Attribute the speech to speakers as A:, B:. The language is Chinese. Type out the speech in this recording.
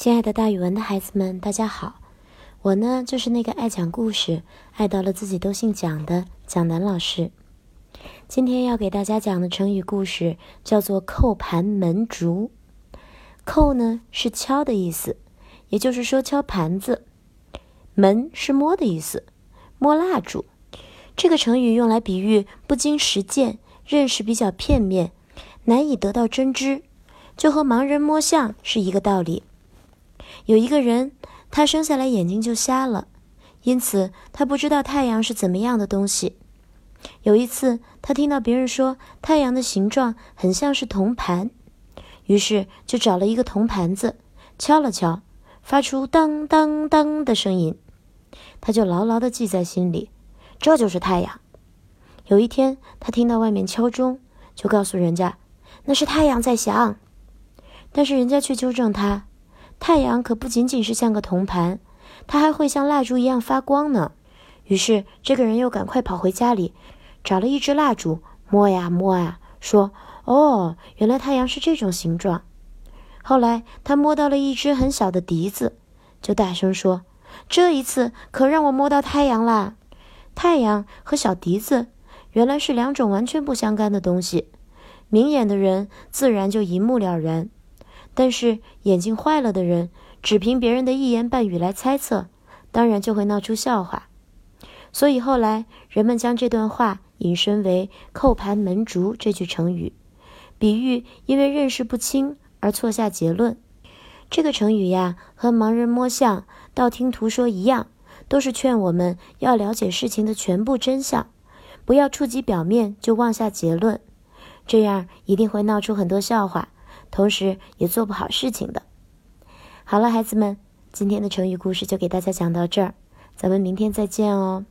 A: 亲爱的，大语文的孩子们，大家好！我呢，就是那个爱讲故事、爱到了自己都姓蒋的蒋楠老师。今天要给大家讲的成语故事叫做“叩盘门烛”。叩呢是敲的意思，也就是说敲盘子；门是摸的意思，摸蜡烛。这个成语用来比喻不经实践、认识比较片面、难以得到真知，就和盲人摸象是一个道理。有一个人，他生下来眼睛就瞎了，因此他不知道太阳是怎么样的东西。有一次，他听到别人说太阳的形状很像是铜盘，于是就找了一个铜盘子，敲了敲，发出当当当的声音。他就牢牢地记在心里，这就是太阳。有一天，他听到外面敲钟，就告诉人家那是太阳在响，但是人家却纠正他。太阳可不仅仅是像个铜盘，它还会像蜡烛一样发光呢。于是，这个人又赶快跑回家里，找了一支蜡烛，摸呀摸呀，说：“哦，原来太阳是这种形状。”后来，他摸到了一只很小的笛子，就大声说：“这一次可让我摸到太阳啦！”太阳和小笛子原来是两种完全不相干的东西，明眼的人自然就一目了然。但是眼睛坏了的人，只凭别人的一言半语来猜测，当然就会闹出笑话。所以后来人们将这段话引申为“扣盘门烛”这句成语，比喻因为认识不清而错下结论。这个成语呀，和盲人摸象、道听途说一样，都是劝我们要了解事情的全部真相，不要触及表面就妄下结论，这样一定会闹出很多笑话。同时也做不好事情的。好了，孩子们，今天的成语故事就给大家讲到这儿，咱们明天再见哦。